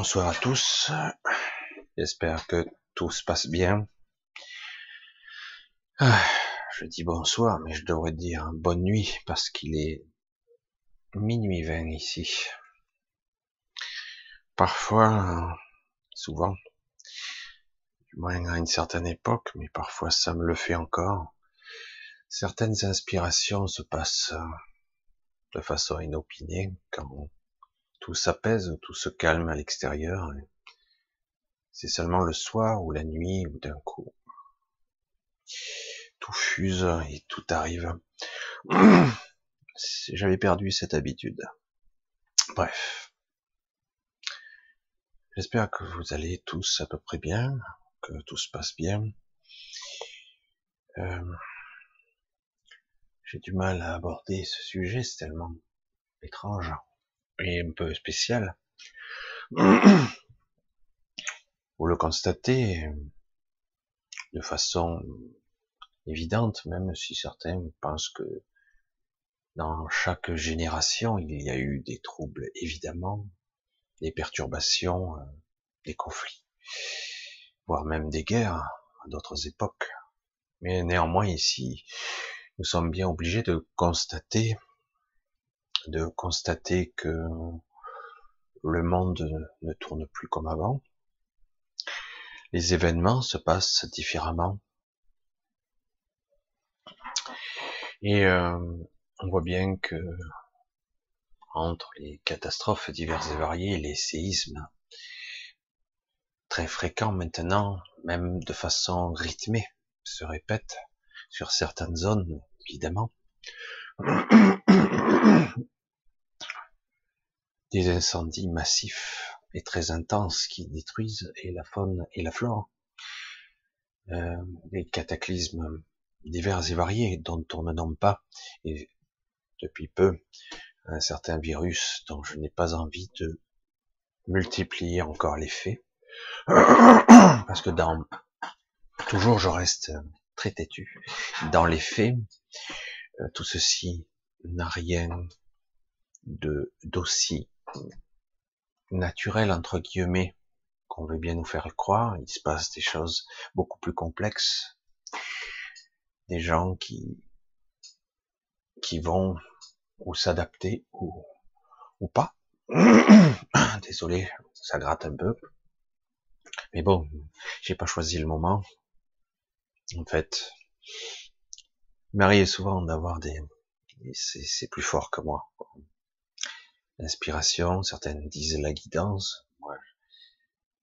Bonsoir à tous. J'espère que tout se passe bien. Ah, je dis bonsoir, mais je devrais dire bonne nuit parce qu'il est minuit 20 ici. Parfois, souvent, du moins à une certaine époque, mais parfois ça me le fait encore. Certaines inspirations se passent de façon inopinée quand tout s'apaise, tout se calme à l'extérieur. C'est seulement le soir ou la nuit ou d'un coup. Tout fuse et tout arrive. J'avais perdu cette habitude. Bref. J'espère que vous allez tous à peu près bien, que tout se passe bien. Euh, J'ai du mal à aborder ce sujet, c'est tellement étrange et un peu spécial. Vous le constatez de façon évidente, même si certains pensent que dans chaque génération, il y a eu des troubles, évidemment, des perturbations, euh, des conflits, voire même des guerres à d'autres époques. Mais néanmoins, ici, nous sommes bien obligés de constater de constater que le monde ne tourne plus comme avant. Les événements se passent différemment. Et euh, on voit bien que entre les catastrophes diverses et variées, les séismes très fréquents maintenant, même de façon rythmée, se répètent sur certaines zones, évidemment. des incendies massifs et très intenses qui détruisent et la faune et la flore, euh, des cataclysmes divers et variés dont on ne nomme pas, et depuis peu, un certain virus dont je n'ai pas envie de multiplier encore les faits, parce que dans toujours je reste très têtu. Dans les faits, tout ceci n'a rien de d'aussi naturel entre guillemets qu'on veut bien nous faire croire. Il se passe des choses beaucoup plus complexes, des gens qui qui vont ou s'adapter ou ou pas. Désolé, ça gratte un peu. Mais bon, j'ai pas choisi le moment. En fait, m'arrive souvent d'avoir des, c'est plus fort que moi l'inspiration, certaines disent la guidance.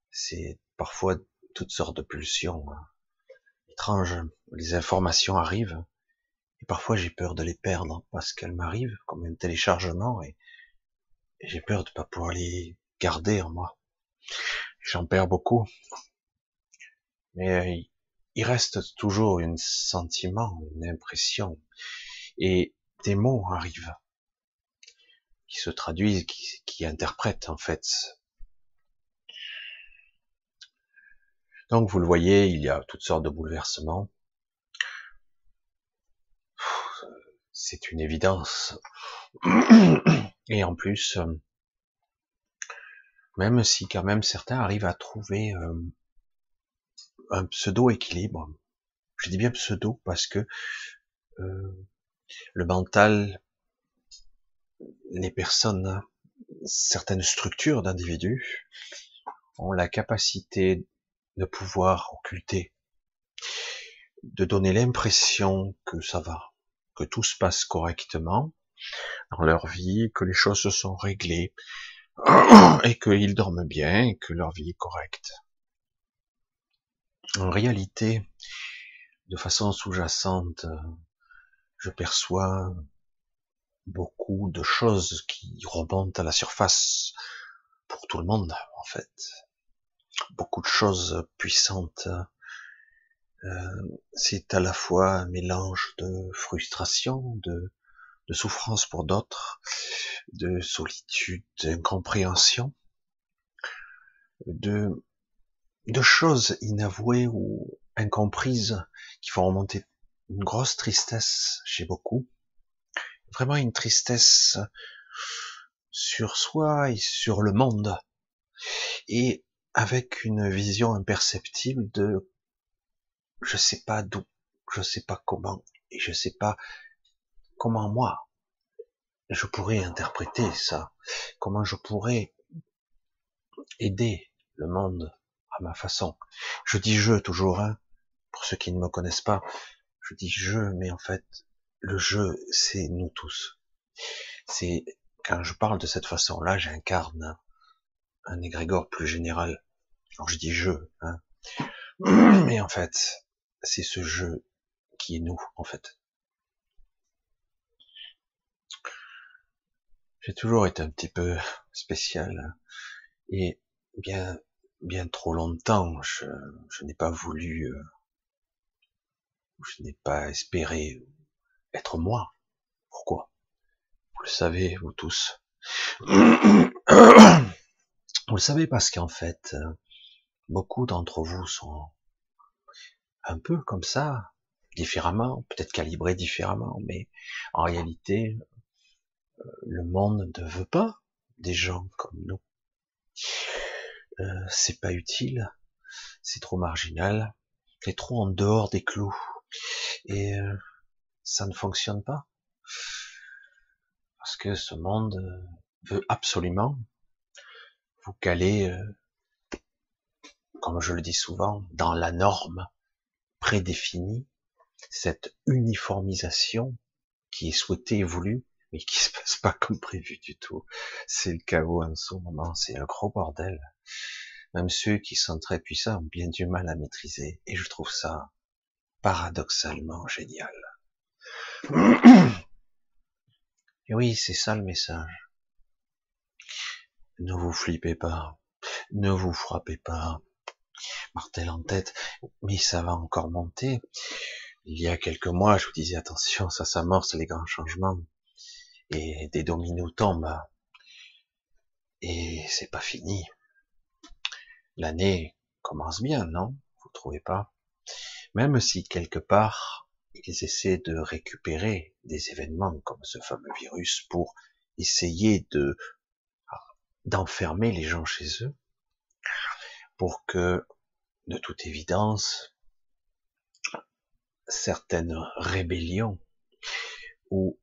c'est parfois toutes sortes de pulsions hein. étranges. Les informations arrivent et parfois j'ai peur de les perdre parce qu'elles m'arrivent comme un téléchargement et, j'ai peur de pas pouvoir les garder en moi. J'en perds beaucoup, mais euh, il reste toujours un sentiment, une impression et des mots arrivent qui se traduisent, qui, interprètent en fait. Donc vous le voyez, il y a toutes sortes de bouleversements. C'est une évidence. Et en plus, même si quand même certains arrivent à trouver euh, un pseudo équilibre, je dis bien pseudo parce que euh, le mental les personnes, certaines structures d'individus ont la capacité de pouvoir occulter, de donner l'impression que ça va, que tout se passe correctement dans leur vie, que les choses se sont réglées et qu'ils dorment bien et que leur vie est correcte. En réalité, de façon sous-jacente, je perçois beaucoup de choses qui remontent à la surface pour tout le monde, en fait. Beaucoup de choses puissantes. Euh, c'est à la fois un mélange de frustration, de souffrance pour d'autres, de solitude, d'incompréhension, de, de choses inavouées ou incomprises qui font remonter une grosse tristesse chez beaucoup. Vraiment une tristesse sur soi et sur le monde. et avec une vision imperceptible de je sais pas d'où, je sais pas comment, et je sais pas comment moi je pourrais interpréter ça, comment je pourrais aider le monde à ma façon. Je dis je toujours, hein, pour ceux qui ne me connaissent pas, je dis je, mais en fait, le jeu, c'est nous tous. C'est quand je parle de cette façon-là, j'incarne un égrégore plus général. Alors je dis je, hein. mais en fait, c'est ce jeu qui est nous, en fait. J'ai toujours été un petit peu spécial et bien, bien trop longtemps, je, n'ai pas voulu, euh, je n'ai pas espéré être moi. Pourquoi? Vous le savez, vous tous. Vous le savez parce qu'en fait, beaucoup d'entre vous sont un peu comme ça, différemment, peut-être calibrés différemment, mais en réalité, euh, le monde ne veut pas des gens comme nous. Euh, c'est pas utile, c'est trop marginal, c'est trop en dehors des clous. Et euh, ça ne fonctionne pas. Parce que ce monde veut absolument vous caler, comme je le dis souvent, dans la norme prédéfinie, cette uniformisation qui est souhaitée et voulue, mais qui se passe pas comme prévu du tout. C'est le chaos en ce moment, c'est un gros bordel. Même ceux qui sont très puissants ont bien du mal à maîtriser, et je trouve ça paradoxalement génial. Et oui, c'est ça le message. Ne vous flippez pas, ne vous frappez pas, martel en tête, mais ça va encore monter. Il y a quelques mois, je vous disais attention, ça s'amorce les grands changements et des dominos tombent. Et c'est pas fini. L'année commence bien, non? Vous trouvez pas? Même si quelque part ils essaient de récupérer des événements comme ce fameux virus pour essayer de d'enfermer les gens chez eux, pour que, de toute évidence, certaines rébellions ou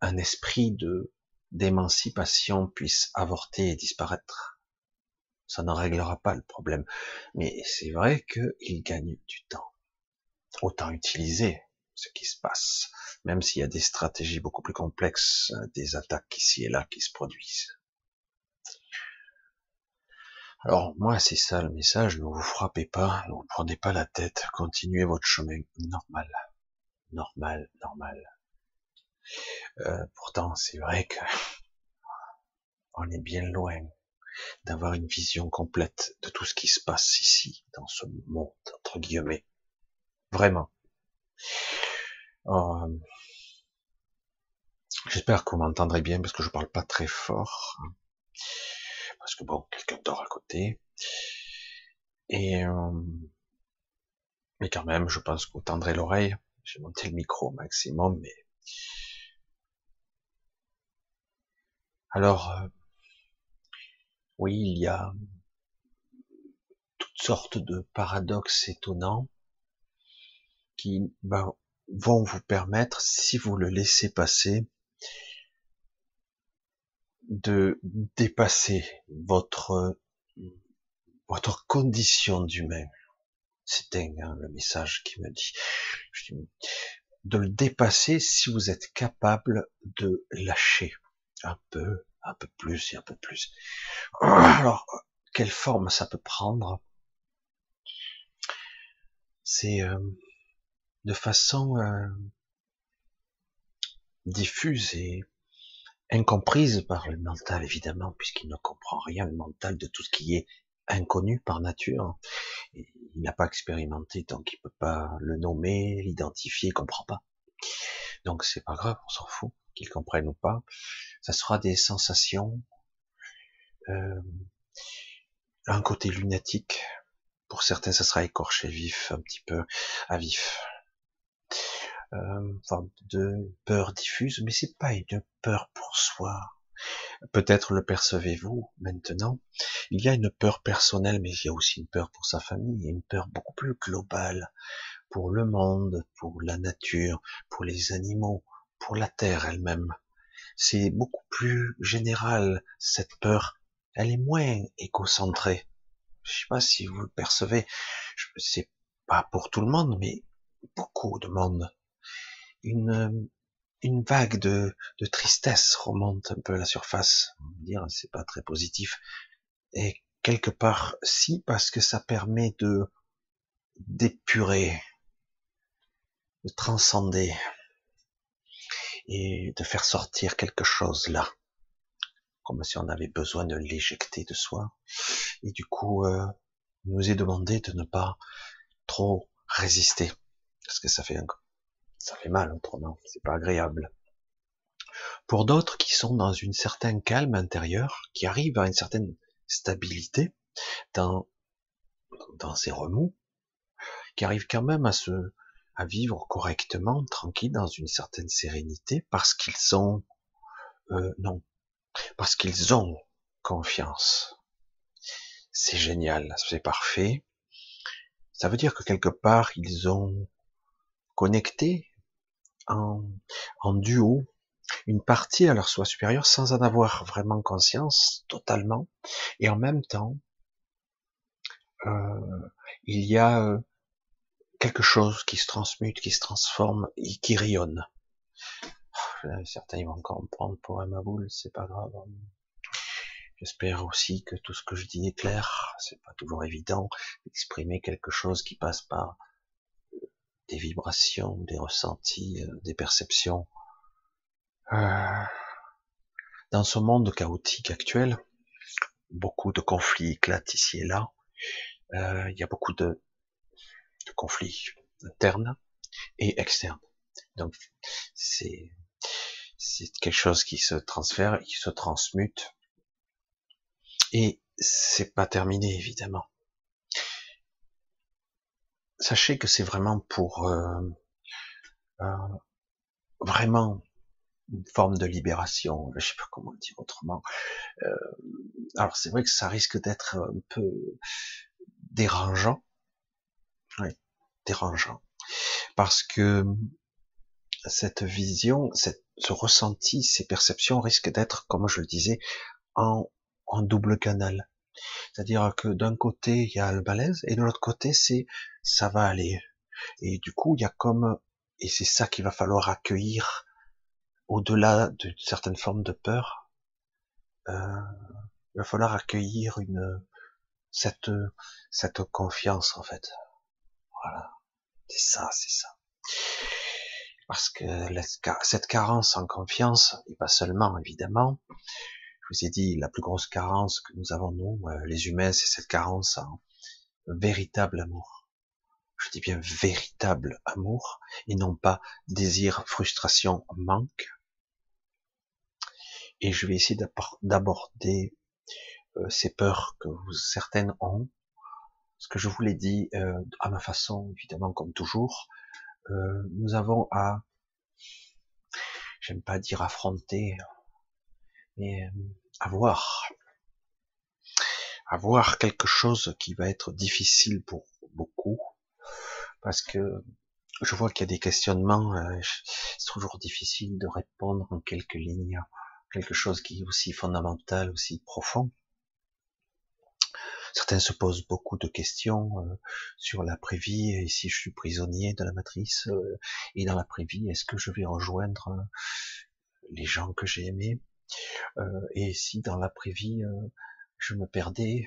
un esprit de d'émancipation puisse avorter et disparaître. Ça ne réglera pas le problème. Mais c'est vrai qu'il gagne du temps. Autant utiliser ce qui se passe, même s'il y a des stratégies beaucoup plus complexes, des attaques ici et là qui se produisent. Alors moi c'est ça le message, ne vous frappez pas, ne vous prenez pas la tête, continuez votre chemin normal, normal, normal. Euh, pourtant c'est vrai que on est bien loin d'avoir une vision complète de tout ce qui se passe ici, dans ce monde, entre guillemets. Vraiment. Euh, j'espère que vous m'entendrez bien parce que je parle pas très fort. Parce que bon, quelqu'un dort à côté. Et euh, mais quand même, je pense que vous tendrez l'oreille. J'ai monté le micro au maximum, mais alors euh, oui, il y a toutes sortes de paradoxes étonnants qui ben, vont vous permettre, si vous le laissez passer, de dépasser votre votre condition d'humain. C'est dingue hein, le message qui me dit. De le dépasser si vous êtes capable de lâcher un peu, un peu plus et un peu plus. Alors, quelle forme ça peut prendre? C'est euh, de façon euh, diffuse et incomprise par le mental évidemment, puisqu'il ne comprend rien le mental de tout ce qui est inconnu par nature. il n'a pas expérimenté, donc il peut pas le nommer, l'identifier, il comprend pas. Donc c'est pas grave, on s'en fout, qu'il comprenne ou pas. Ça sera des sensations, euh, un côté lunatique. Pour certains, ça sera écorché vif, un petit peu à vif euh, de peur diffuse, mais c'est pas une peur pour soi. Peut-être le percevez-vous maintenant. Il y a une peur personnelle, mais il y a aussi une peur pour sa famille, une peur beaucoup plus globale pour le monde, pour la nature, pour les animaux, pour la terre elle-même. C'est beaucoup plus général, cette peur. Elle est moins égocentrée. Je sais pas si vous le percevez. C'est pas pour tout le monde, mais beaucoup de monde. Une, une vague de, de tristesse remonte un peu à la surface. On va dire, c'est pas très positif. Et quelque part, si, parce que ça permet de d'épurer, de transcender et de faire sortir quelque chose là, comme si on avait besoin de l'éjecter de soi. Et du coup, euh, nous est demandé de ne pas trop résister, parce que ça fait ça fait mal autrement, c'est pas agréable. Pour d'autres qui sont dans une certaine calme intérieure, qui arrivent à une certaine stabilité dans dans ces remous, qui arrivent quand même à se à vivre correctement, tranquille, dans une certaine sérénité, parce qu'ils sont euh, non, parce qu'ils ont confiance. C'est génial, c'est parfait. Ça veut dire que quelque part, ils ont connecté en, en duo une partie à leur soi supérieur sans en avoir vraiment conscience totalement. Et en même temps, euh, il y a euh, quelque chose qui se transmute, qui se transforme et qui rayonne. Certains vont encore me prendre pour un maboule, c'est pas grave. J'espère aussi que tout ce que je dis est clair. C'est pas toujours évident d'exprimer quelque chose qui passe par des vibrations, des ressentis, euh, des perceptions. Euh, dans ce monde chaotique actuel, beaucoup de conflits éclatent ici et là. Euh, il y a beaucoup de, de conflits internes et externes. Donc c'est c'est quelque chose qui se transfère, qui se transmute et c'est pas terminé, évidemment. Sachez que c'est vraiment pour euh, euh, vraiment une forme de libération. Je sais pas comment dire autrement. Euh, alors c'est vrai que ça risque d'être un peu dérangeant, dérangeant, parce que cette vision, ce ressenti, ces perceptions risquent d'être, comme je le disais, en en double canal. C'est-à-dire que d'un côté, il y a le malaise, et de l'autre côté, c'est ça va aller. Et du coup, il y a comme, et c'est ça qu'il va falloir accueillir au-delà de certaines formes de peur. Euh, il va falloir accueillir une cette cette confiance en fait. Voilà, c'est ça, c'est ça. Parce que cette carence en confiance, et pas seulement évidemment, je vous ai dit, la plus grosse carence que nous avons, nous, euh, les humains, c'est cette carence en véritable amour. Je dis bien véritable amour, et non pas désir, frustration, manque. Et je vais essayer d'aborder euh, ces peurs que certaines ont. Ce que je vous l'ai dit, euh, à ma façon, évidemment, comme toujours, nous avons à, j'aime pas dire affronter, mais avoir avoir quelque chose qui va être difficile pour beaucoup parce que je vois qu'il y a des questionnements euh, c'est toujours difficile de répondre en quelques lignes quelque chose qui est aussi fondamental aussi profond certains se posent beaucoup de questions euh, sur l'après-vie et si je suis prisonnier de la matrice euh, et dans l'après-vie est-ce que je vais rejoindre les gens que j'ai aimés euh, et si dans l'après-vie euh, je me perdais,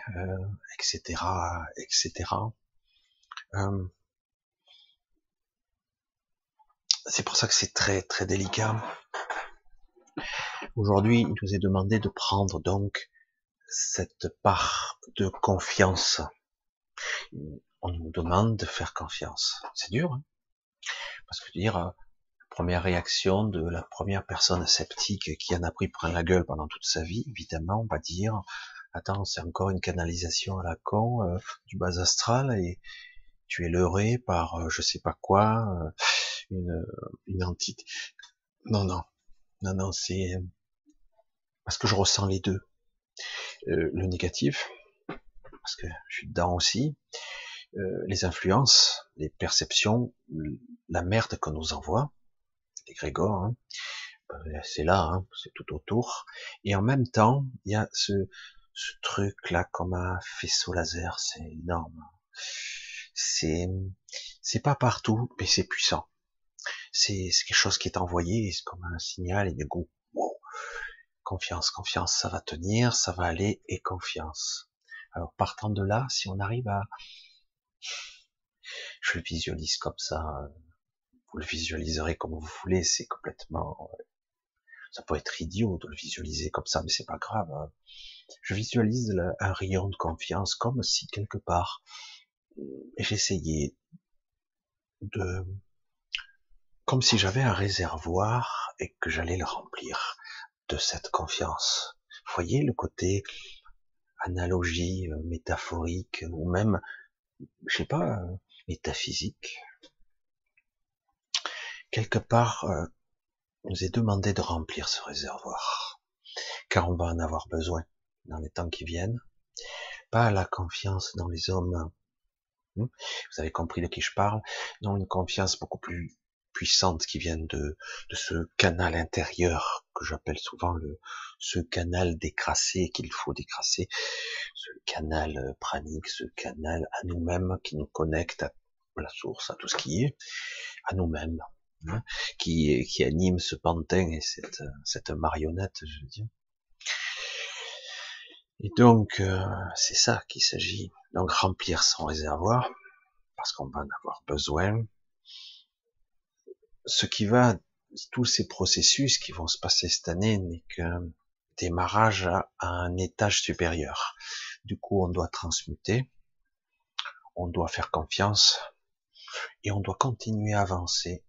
etc., euh, etc. c'est pour ça que c'est très très délicat. Aujourd'hui, il nous est demandé de prendre donc cette part de confiance. On nous demande de faire confiance. C'est dur, hein parce que dire première réaction de la première personne sceptique qui en a pris plein la gueule pendant toute sa vie, évidemment, on va dire, attends, c'est encore une canalisation à la con euh, du bas astral et tu es leurré par euh, je sais pas quoi, euh, une, une entité. Non, non, non, non, c'est parce que je ressens les deux. Euh, le négatif, parce que je suis dedans aussi, euh, les influences, les perceptions, la merde qu'on nous envoie, les Grégor, hein, euh, c'est là, hein, c'est tout autour, et en même temps, il y a ce, ce truc là comme un faisceau laser, c'est énorme. C'est, c'est pas partout, mais c'est puissant. C'est, quelque chose qui est envoyé, c'est comme un signal et du coup, confiance, confiance, ça va tenir, ça va aller et confiance. Alors partant de là, si on arrive à, je le visualise comme ça, vous le visualiserez comme vous voulez, c'est complètement, ça peut être idiot de le visualiser comme ça, mais c'est pas grave. Hein. Je visualise un rayon de confiance comme si quelque part j'essayais de, comme si j'avais un réservoir et que j'allais le remplir de cette confiance. Voyez le côté analogie, euh, métaphorique, ou même, je sais pas, euh, métaphysique. Quelque part, euh, nous est demandé de remplir ce réservoir, car on va en avoir besoin dans les temps qui viennent. Pas la confiance dans les hommes, hein. vous avez compris de qui je parle, non une confiance beaucoup plus puissante qui vient de, de ce canal intérieur que j'appelle souvent le ce canal décrassé qu'il faut décrasser, ce canal pranique, ce canal à nous-mêmes qui nous connecte à la source, à tout ce qui est, à nous-mêmes, hein, qui, qui anime ce pantin et cette, cette marionnette, je veux dire. Et donc, euh, c'est ça qu'il s'agit. Donc, remplir son réservoir, parce qu'on va en avoir besoin. Ce qui va, tous ces processus qui vont se passer cette année n'est qu'un démarrage à, un étage supérieur. Du coup, on doit transmuter, on doit faire confiance, et on doit continuer à avancer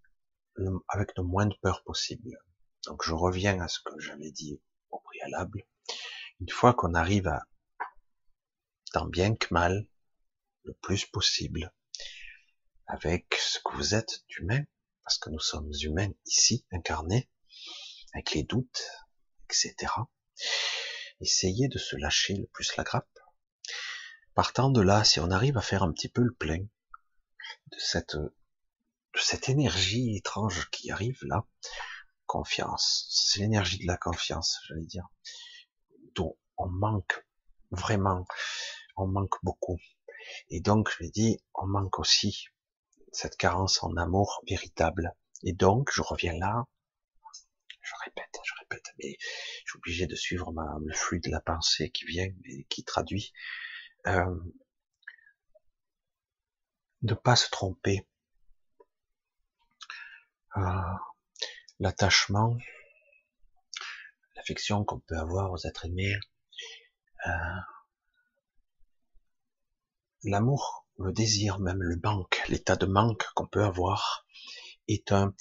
avec le moins de peur possible. Donc je reviens à ce que j'avais dit au préalable. Une fois qu'on arrive à, tant bien que mal, le plus possible, avec ce que vous êtes d'humain, parce que nous sommes humains ici, incarnés, avec les doutes, etc. Essayez de se lâcher le plus la grappe. Partant de là, si on arrive à faire un petit peu le plein, de cette, de cette énergie étrange qui arrive là, confiance. C'est l'énergie de la confiance, j'allais dire, dont on manque vraiment, on manque beaucoup. Et donc, je l'ai dit, on manque aussi cette carence en amour véritable. Et donc, je reviens là, je répète, je répète, mais je suis obligé de suivre ma, le flux de la pensée qui vient et qui traduit. Euh, ne pas se tromper. Euh, l'attachement, l'affection qu'on peut avoir aux êtres aimés, euh, l'amour, le désir, même le manque, l'état de manque qu'on peut avoir, est un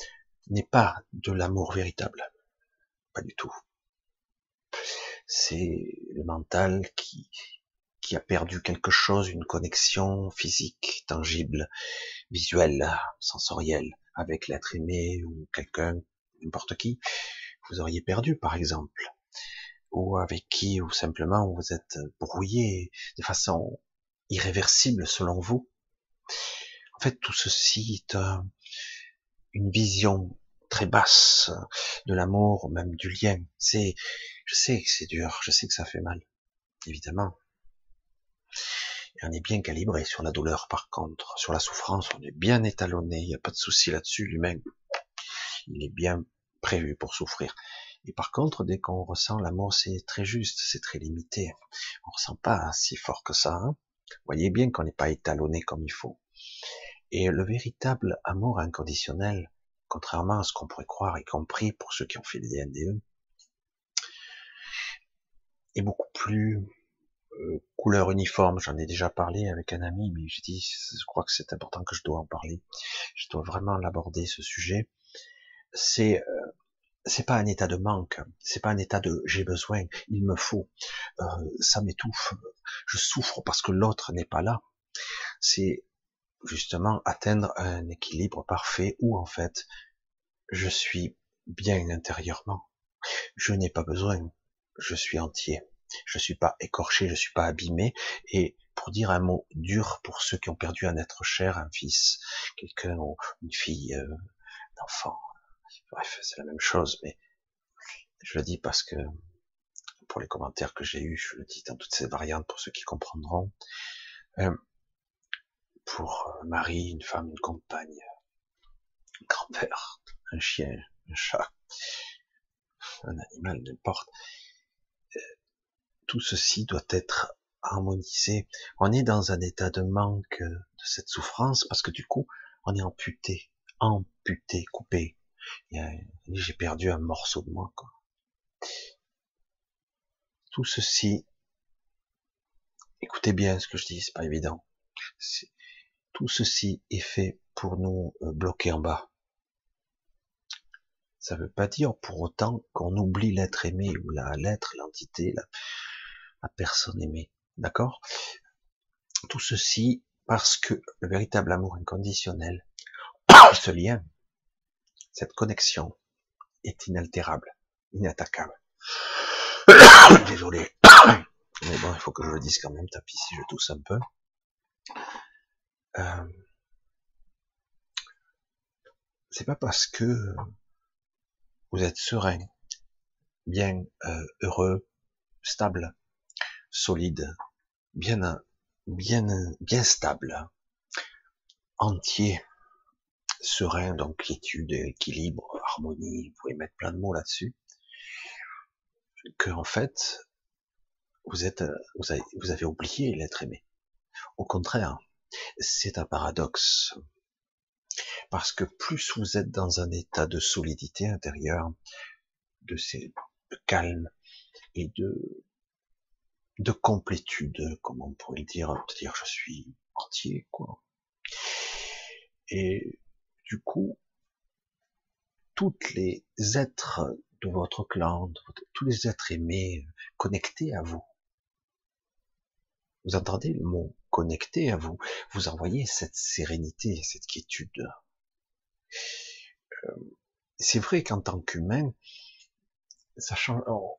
n'est pas de l'amour véritable, pas du tout. C'est le mental qui qui a perdu quelque chose, une connexion physique, tangible, visuelle, sensorielle, avec l'être aimé ou quelqu'un, n'importe qui, vous auriez perdu par exemple, ou avec qui ou simplement vous êtes brouillé de façon irréversible selon vous? En fait, tout ceci est une vision très basse de l'amour, même du lien. C'est, je sais que c'est dur, je sais que ça fait mal, évidemment. Et on est bien calibré sur la douleur, par contre. Sur la souffrance, on est bien étalonné. Il n'y a pas de souci là-dessus. L'humain, il est bien prévu pour souffrir. Et par contre, dès qu'on ressent l'amour, c'est très juste, c'est très limité. On ressent pas si fort que ça. Hein voyez bien qu'on n'est pas étalonné comme il faut. Et le véritable amour inconditionnel, contrairement à ce qu'on pourrait croire, y compris pour ceux qui ont fait des NDE, est beaucoup plus euh, couleur uniforme, j'en ai déjà parlé avec un ami, mais je dis, je crois que c'est important que je dois en parler. Je dois vraiment l'aborder ce sujet. C'est euh, c'est pas un état de manque, c'est pas un état de j'ai besoin, il me faut, euh, ça m'étouffe, je souffre parce que l'autre n'est pas là. C'est justement atteindre un équilibre parfait où en fait je suis bien intérieurement. Je n'ai pas besoin je suis entier. Je suis pas écorché, je suis pas abîmé. Et pour dire un mot dur pour ceux qui ont perdu un être cher, un fils, quelqu'un ou une fille, euh, un enfant. Bref, c'est la même chose, mais je le dis parce que pour les commentaires que j'ai eus, je le dis dans toutes ces variantes pour ceux qui comprendront. Euh, pour Marie, une femme, une compagne, un grand-père, un chien, un chat, un animal, n'importe. Euh, tout ceci doit être harmonisé. On est dans un état de manque de cette souffrance parce que du coup, on est amputé, amputé, coupé. J'ai perdu un morceau de moi. Quoi. Tout ceci, écoutez bien ce que je dis, c'est pas évident. Tout ceci est fait pour nous euh, bloquer en bas. Ça ne veut pas dire pour autant qu'on oublie l'être aimé ou la l'être, l'entité, la, la personne aimée. D'accord? Tout ceci parce que le véritable amour inconditionnel, ce lien, cette connexion est inaltérable, inattaquable. Désolé. Mais bon, il faut que je le dise quand même, tapis si je tousse un peu. Euh, c'est pas parce que vous êtes serein, bien euh, heureux, stable, solide, bien, bien, bien stable, entier, serein, donc quiétude, équilibre, harmonie, vous pouvez mettre plein de mots là-dessus, que en fait, vous êtes, vous avez, oublié l'être aimé. Au contraire, c'est un paradoxe. Parce que plus vous êtes dans un état de solidité intérieure, de, de calme et de, de complétude, comme on pourrait le dire, dire je suis entier, quoi. Du coup, toutes les êtres de votre clan, tous les êtres aimés, connectés à vous, vous entendez le mot connecté à vous, vous envoyez cette sérénité, cette quiétude. Euh, c'est vrai qu'en tant qu'humain,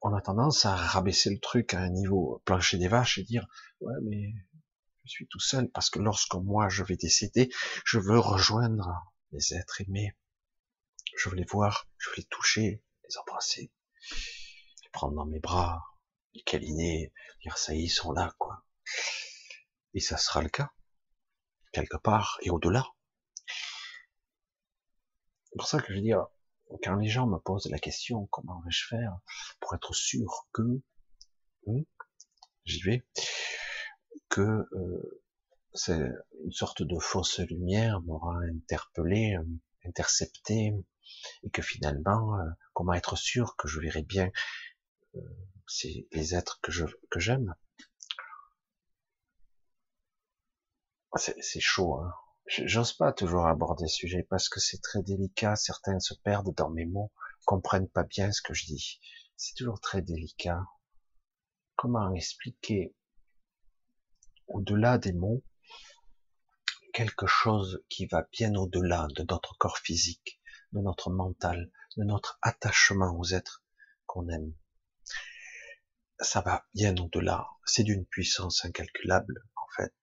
on a tendance à rabaisser le truc à un niveau plancher des vaches et dire ouais mais je suis tout seul parce que lorsque moi je vais décéder, je veux rejoindre les êtres aimés. Je veux les voir, je veux les toucher, les embrasser, les prendre dans mes bras, les câliner, dire ça ils sont là quoi. Et ça sera le cas quelque part et au-delà. C'est pour ça que je veux dire, quand les gens me posent la question, comment vais-je faire pour être sûr que, hmm, j'y vais, que euh, c'est une sorte de fausse lumière m'aura interpellé, euh, intercepté, et que finalement, euh, comment être sûr que je verrai bien c'est les êtres que je que j'aime? C'est chaud, hein j'ose pas toujours aborder ce sujet parce que c'est très délicat. Certains se perdent dans mes mots, comprennent pas bien ce que je dis. C'est toujours très délicat. Comment expliquer au-delà des mots quelque chose qui va bien au-delà de notre corps physique, de notre mental, de notre attachement aux êtres qu'on aime. Ça va bien au-delà. C'est d'une puissance incalculable, en fait.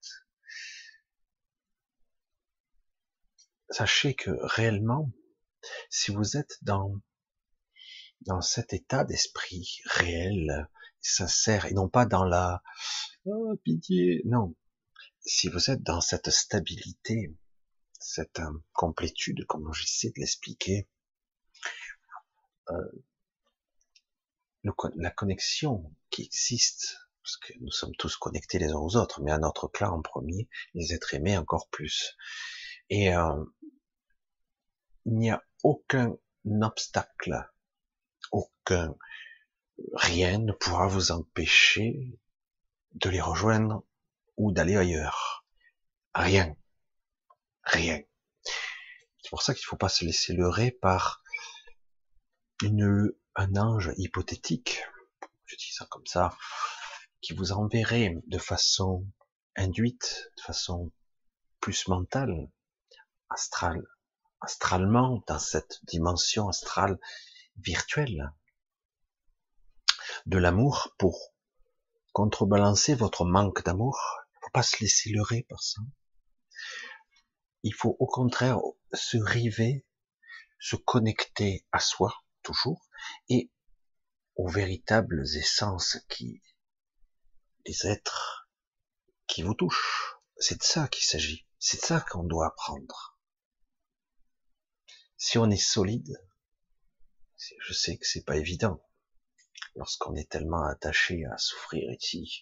sachez que réellement, si vous êtes dans dans cet état d'esprit réel, sincère, et non pas dans la oh, pitié, non. Si vous êtes dans cette stabilité, cette euh, complétude, comme j'essaie de l'expliquer, euh, la connexion qui existe, parce que nous sommes tous connectés les uns aux autres, mais à notre clan en premier, les êtres aimés encore plus. Et euh, il n'y a aucun obstacle, aucun, rien ne pourra vous empêcher de les rejoindre ou d'aller ailleurs. Rien. Rien. C'est pour ça qu'il ne faut pas se laisser leurrer par une, un ange hypothétique, je dis ça comme ça, qui vous enverrait de façon induite, de façon plus mentale, astrale, astralement, dans cette dimension astrale virtuelle. de l'amour pour contrebalancer votre manque d'amour. Pas se laisser leurrer par ça. Il faut au contraire se river, se connecter à soi, toujours, et aux véritables essences qui, les êtres qui vous touchent. C'est de ça qu'il s'agit. C'est de ça qu'on doit apprendre. Si on est solide, je sais que c'est pas évident. Lorsqu'on est tellement attaché à souffrir ici,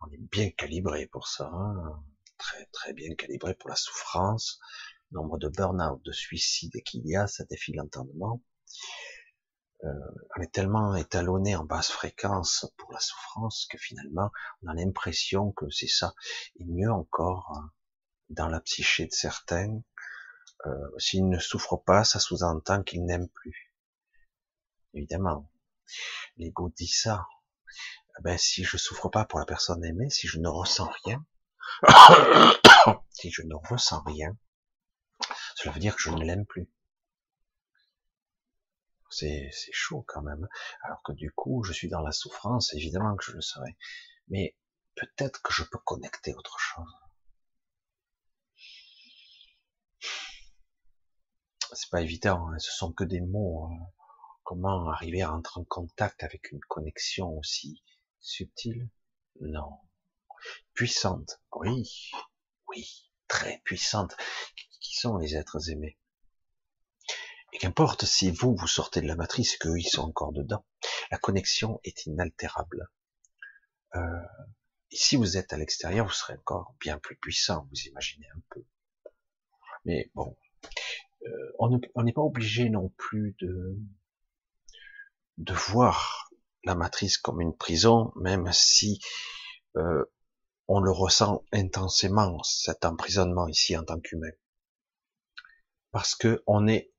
on est bien calibré pour ça, hein. très très bien calibré pour la souffrance. nombre de burn-out, de suicides qu'il y a, ça défie l'entendement. Euh, on est tellement étalonné en basse fréquence pour la souffrance que finalement on a l'impression que c'est ça. Et mieux encore, hein, dans la psyché de certains, euh, s'ils ne souffrent pas, ça sous-entend qu'ils n'aiment plus. Évidemment, l'ego dit ça. Eh ben, si je souffre pas pour la personne aimée, si je ne ressens rien, si je ne ressens rien, cela veut dire que je ne l'aime plus. C'est, c'est chaud quand même. Alors que du coup, je suis dans la souffrance, évidemment que je le serai. Mais peut-être que je peux connecter autre chose. C'est pas évident, hein. ce sont que des mots. Hein. Comment arriver à entrer en contact avec une connexion aussi subtile? Non. Puissante, oui, oui, très puissante. Qui sont les êtres aimés? Et qu'importe si vous, vous sortez de la matrice qu'eux, ils sont encore dedans, la connexion est inaltérable. Euh, et si vous êtes à l'extérieur, vous serez encore bien plus puissant, vous imaginez un peu. Mais bon, euh, on n'est pas obligé non plus de, de voir la matrice comme une prison, même si euh, on le ressent intensément, cet emprisonnement ici en tant qu'humain. Parce que on est,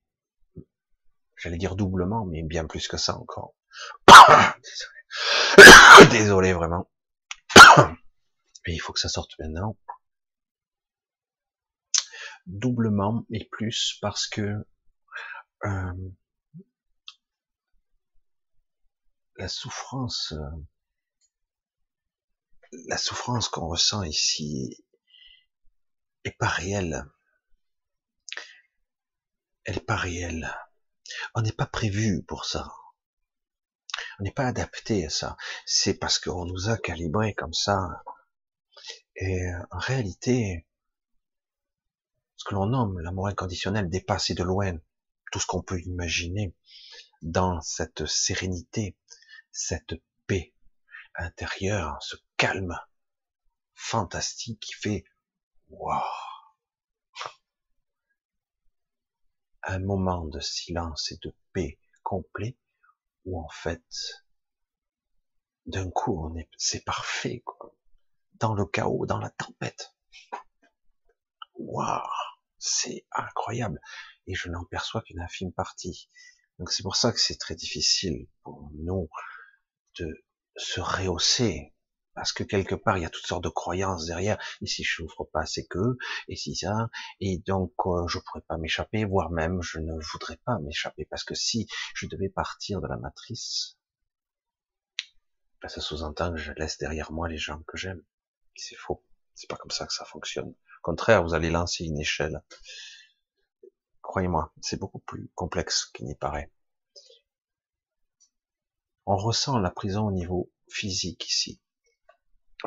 j'allais dire doublement, mais bien plus que ça encore. Désolé, Désolé vraiment. Mais il faut que ça sorte maintenant doublement et plus parce que euh, la souffrance, euh, la souffrance qu'on ressent ici est pas réelle. Elle est pas réelle. On n'est pas prévu pour ça. On n'est pas adapté à ça. C'est parce qu'on nous a calibré comme ça. Et en réalité, ce que l'on nomme l'amour inconditionnel dépasse de loin tout ce qu'on peut imaginer dans cette sérénité, cette paix intérieure, ce calme fantastique qui fait waouh un moment de silence et de paix complet où en fait d'un coup on est c'est parfait quoi dans le chaos dans la tempête waouh c'est incroyable. Et je n'en perçois qu'une infime partie. Donc c'est pour ça que c'est très difficile pour nous se rehausser. Parce que quelque part, il y a toutes sortes de croyances derrière. Et si je souffre pas, c'est que, et si ça, et donc euh, je pourrais pas m'échapper, voire même je ne voudrais pas m'échapper. Parce que si je devais partir de la matrice, ben, ça sous-entend que je laisse derrière moi les gens que j'aime. C'est faux. C'est pas comme ça que ça fonctionne. Au contraire, vous allez lancer une échelle. Croyez-moi, c'est beaucoup plus complexe qu'il n'y paraît. On ressent la prison au niveau physique ici.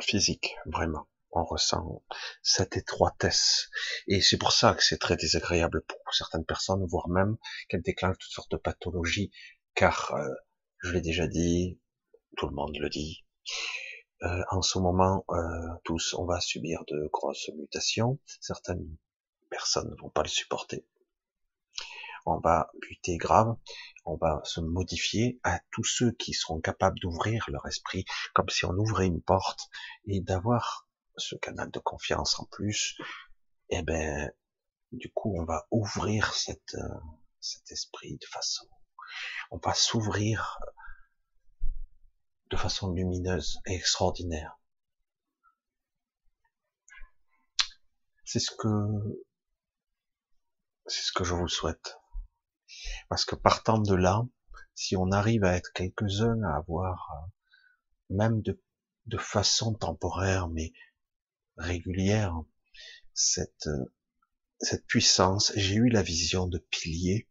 Physique, vraiment. On ressent cette étroitesse. Et c'est pour ça que c'est très désagréable pour certaines personnes, voire même qu'elles déclenchent toutes sortes de pathologies, car, euh, je l'ai déjà dit, tout le monde le dit, euh, en ce moment, euh, tous, on va subir de grosses mutations. Certaines personnes ne vont pas le supporter. On va buter grave. On va se modifier à tous ceux qui seront capables d'ouvrir leur esprit, comme si on ouvrait une porte et d'avoir ce canal de confiance en plus. Eh ben, du coup, on va ouvrir euh, cet esprit de façon, on va s'ouvrir de façon lumineuse et extraordinaire. C'est ce que c'est ce que je vous souhaite. Parce que partant de là, si on arrive à être quelques-uns à avoir, euh, même de, façon temporaire, mais régulière, cette, euh, cette puissance, j'ai eu la vision de piliers,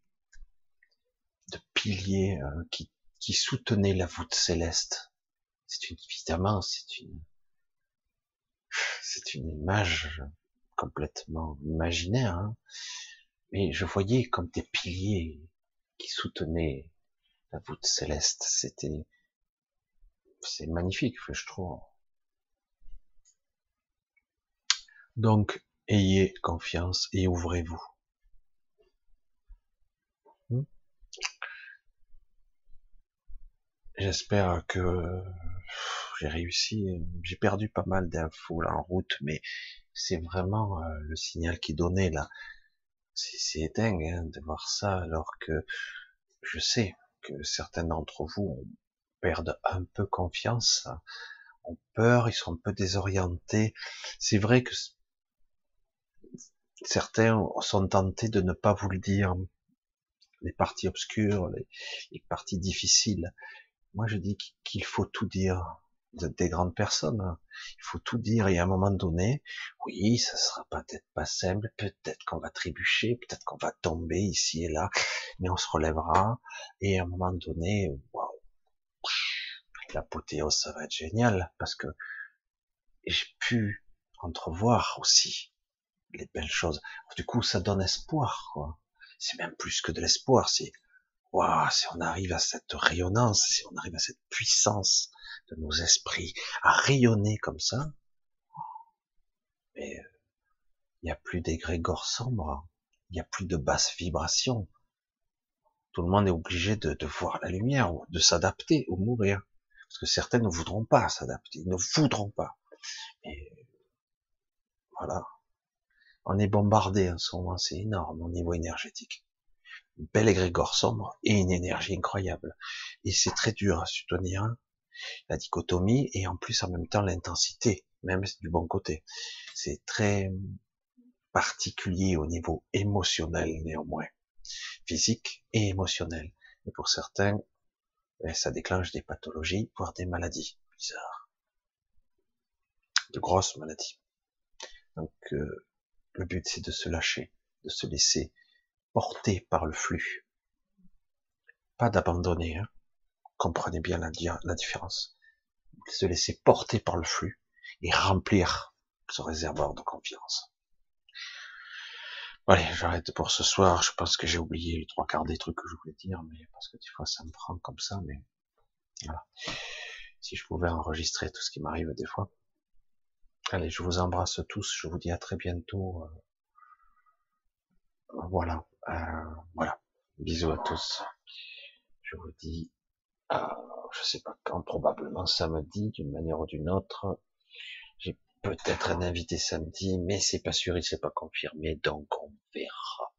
de piliers euh, qui, qui soutenaient la voûte céleste. C'est une, évidemment, c'est une, c'est une image complètement imaginaire, hein. Mais je voyais comme des piliers qui soutenaient la voûte céleste. C'était, c'est magnifique, je trouve. Donc, ayez confiance et ouvrez-vous. Hmm? J'espère que j'ai réussi. J'ai perdu pas mal d'infos en route, mais c'est vraiment euh, le signal qui donnait là. C'est dingue hein, de voir ça, alors que je sais que certains d'entre vous perdent un peu confiance, ont peur, ils sont un peu désorientés. C'est vrai que certains sont tentés de ne pas vous le dire, les parties obscures, les, les parties difficiles. Moi, je dis qu'il faut tout dire. Des grandes personnes. Hein. Il faut tout dire et à un moment donné, oui, ça sera peut-être pas simple, peut-être qu'on va trébucher, peut-être qu'on va tomber ici et là, mais on se relèvera et à un moment donné, waouh, l'apothéose, ça va être génial parce que j'ai pu entrevoir aussi les belles choses. Du coup, ça donne espoir, quoi. C'est même plus que de l'espoir, c'est waouh, si on arrive à cette rayonnance, si on arrive à cette puissance nos esprits, à rayonner comme ça, mais il n'y a plus d'égrégore sombre, il n'y a plus de basse vibration. Tout le monde est obligé de, de voir la lumière, de s'adapter ou mourir. Parce que certains ne voudront pas s'adapter, ne voudront pas. Mais voilà. On est bombardé en ce moment, c'est énorme au niveau énergétique. Une belle égrégore sombre et une énergie incroyable. Et c'est très dur à soutenir la dichotomie et en plus en même temps l'intensité, même du bon côté. C'est très particulier au niveau émotionnel néanmoins, physique et émotionnel. Et pour certains, ben, ça déclenche des pathologies, voire des maladies bizarres, de grosses maladies. Donc euh, le but c'est de se lâcher, de se laisser porter par le flux, pas d'abandonner. Hein comprenez bien la, la différence. Se laisser porter par le flux et remplir ce réservoir de confiance. Allez, j'arrête pour ce soir. Je pense que j'ai oublié les trois quarts des trucs que je voulais dire, mais parce que des fois ça me prend comme ça, mais voilà. Si je pouvais enregistrer tout ce qui m'arrive des fois. Allez, je vous embrasse tous. Je vous dis à très bientôt. Euh, voilà, euh, voilà. Bisous à tous. Je vous dis je sais pas quand, probablement samedi, d'une manière ou d'une autre. J'ai peut-être un invité samedi, mais c'est pas sûr, il s'est pas confirmé, donc on verra.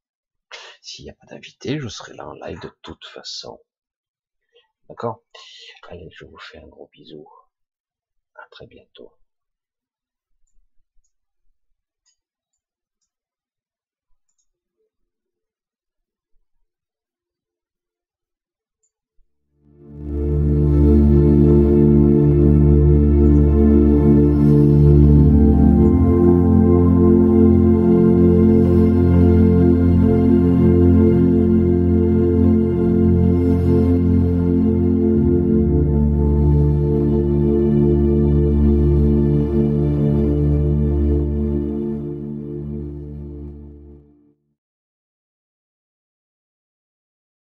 S'il n'y a pas d'invité, je serai là en live de toute façon. D'accord? Allez, je vous fais un gros bisou. À très bientôt.